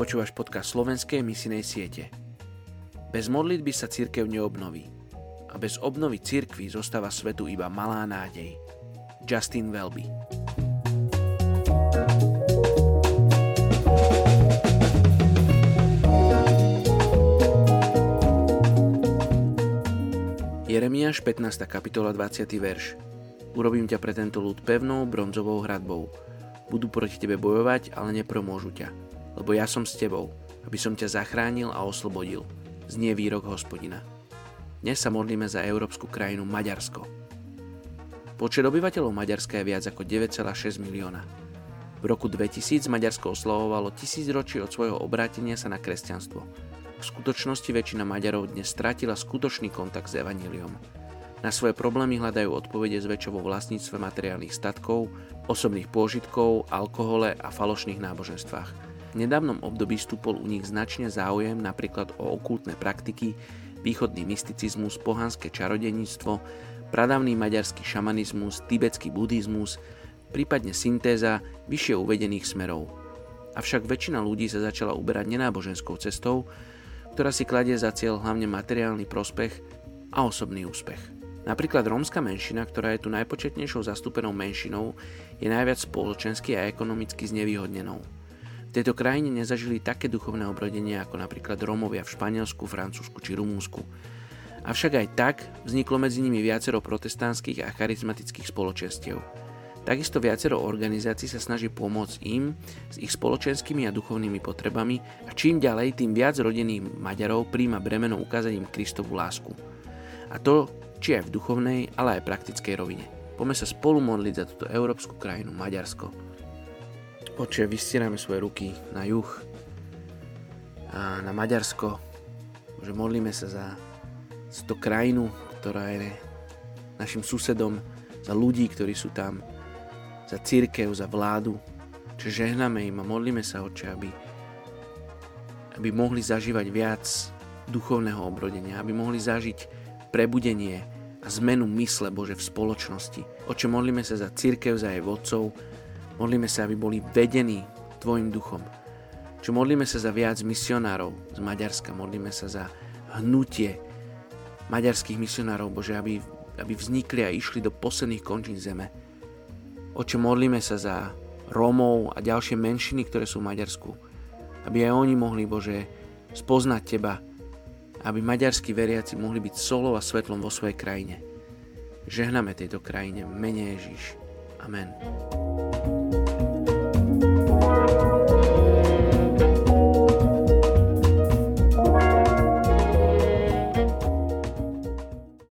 Počúvaš podcast slovenskej misinej siete. Bez modlitby sa církev neobnoví. A bez obnovy církvy zostáva svetu iba malá nádej. Justin Welby Jeremiáš 15. kapitola 20. verš Urobím ťa pre tento ľud pevnou bronzovou hradbou. Budú proti tebe bojovať, ale nepromôžu ťa lebo ja som s tebou, aby som ťa zachránil a oslobodil. Znie výrok hospodina. Dnes sa modlíme za európsku krajinu Maďarsko. Počet obyvateľov Maďarska je viac ako 9,6 milióna. V roku 2000 Maďarsko oslavovalo tisíc ročí od svojho obrátenia sa na kresťanstvo. V skutočnosti väčšina Maďarov dnes stratila skutočný kontakt s evaníliom. Na svoje problémy hľadajú odpovede zväčšo vo vlastníctve materiálnych statkov, osobných pôžitkov, alkohole a falošných náboženstvách. V nedávnom období stúpol u nich značne záujem napríklad o okultné praktiky, východný mysticizmus, pohanské čarodeníctvo, pradavný maďarský šamanizmus, tibetský buddhizmus, prípadne syntéza vyššie uvedených smerov. Avšak väčšina ľudí sa začala uberať nenáboženskou cestou, ktorá si kladie za cieľ hlavne materiálny prospech a osobný úspech. Napríklad rómska menšina, ktorá je tu najpočetnejšou zastúpenou menšinou, je najviac spoločensky a ekonomicky znevýhodnenou. V tejto krajine nezažili také duchovné obrodenie ako napríklad Rómovia v Španielsku, Francúzsku či Rumúnsku. Avšak aj tak vzniklo medzi nimi viacero protestantských a charizmatických spoločenstiev. Takisto viacero organizácií sa snaží pomôcť im s ich spoločenskými a duchovnými potrebami a čím ďalej, tým viac rodených Maďarov príjma bremeno ukázať im Kristovú lásku. A to či aj v duchovnej, ale aj praktickej rovine. Poďme sa spolu modliť za túto európsku krajinu Maďarsko. Oče, vystierame svoje ruky na juh a na Maďarsko. Že modlíme sa za, tú krajinu, ktorá je našim susedom, za ľudí, ktorí sú tam, za církev, za vládu. Čiže žehname im a modlíme sa, Oče, aby, aby mohli zažívať viac duchovného obrodenia, aby mohli zažiť prebudenie a zmenu mysle Bože v spoločnosti. Oče, modlíme sa za církev, za jej vodcov, Modlíme sa, aby boli vedení Tvojim duchom. Čo modlíme sa za viac misionárov z Maďarska, modlíme sa za hnutie maďarských misionárov, Bože, aby, aby vznikli a išli do posledných končín zeme. Oče, modlíme sa za Rómov a ďalšie menšiny, ktoré sú v Maďarsku, aby aj oni mohli, Bože, spoznať Teba, aby maďarskí veriaci mohli byť solou a svetlom vo svojej krajine. Žehname tejto krajine mene Ježiš. Amen.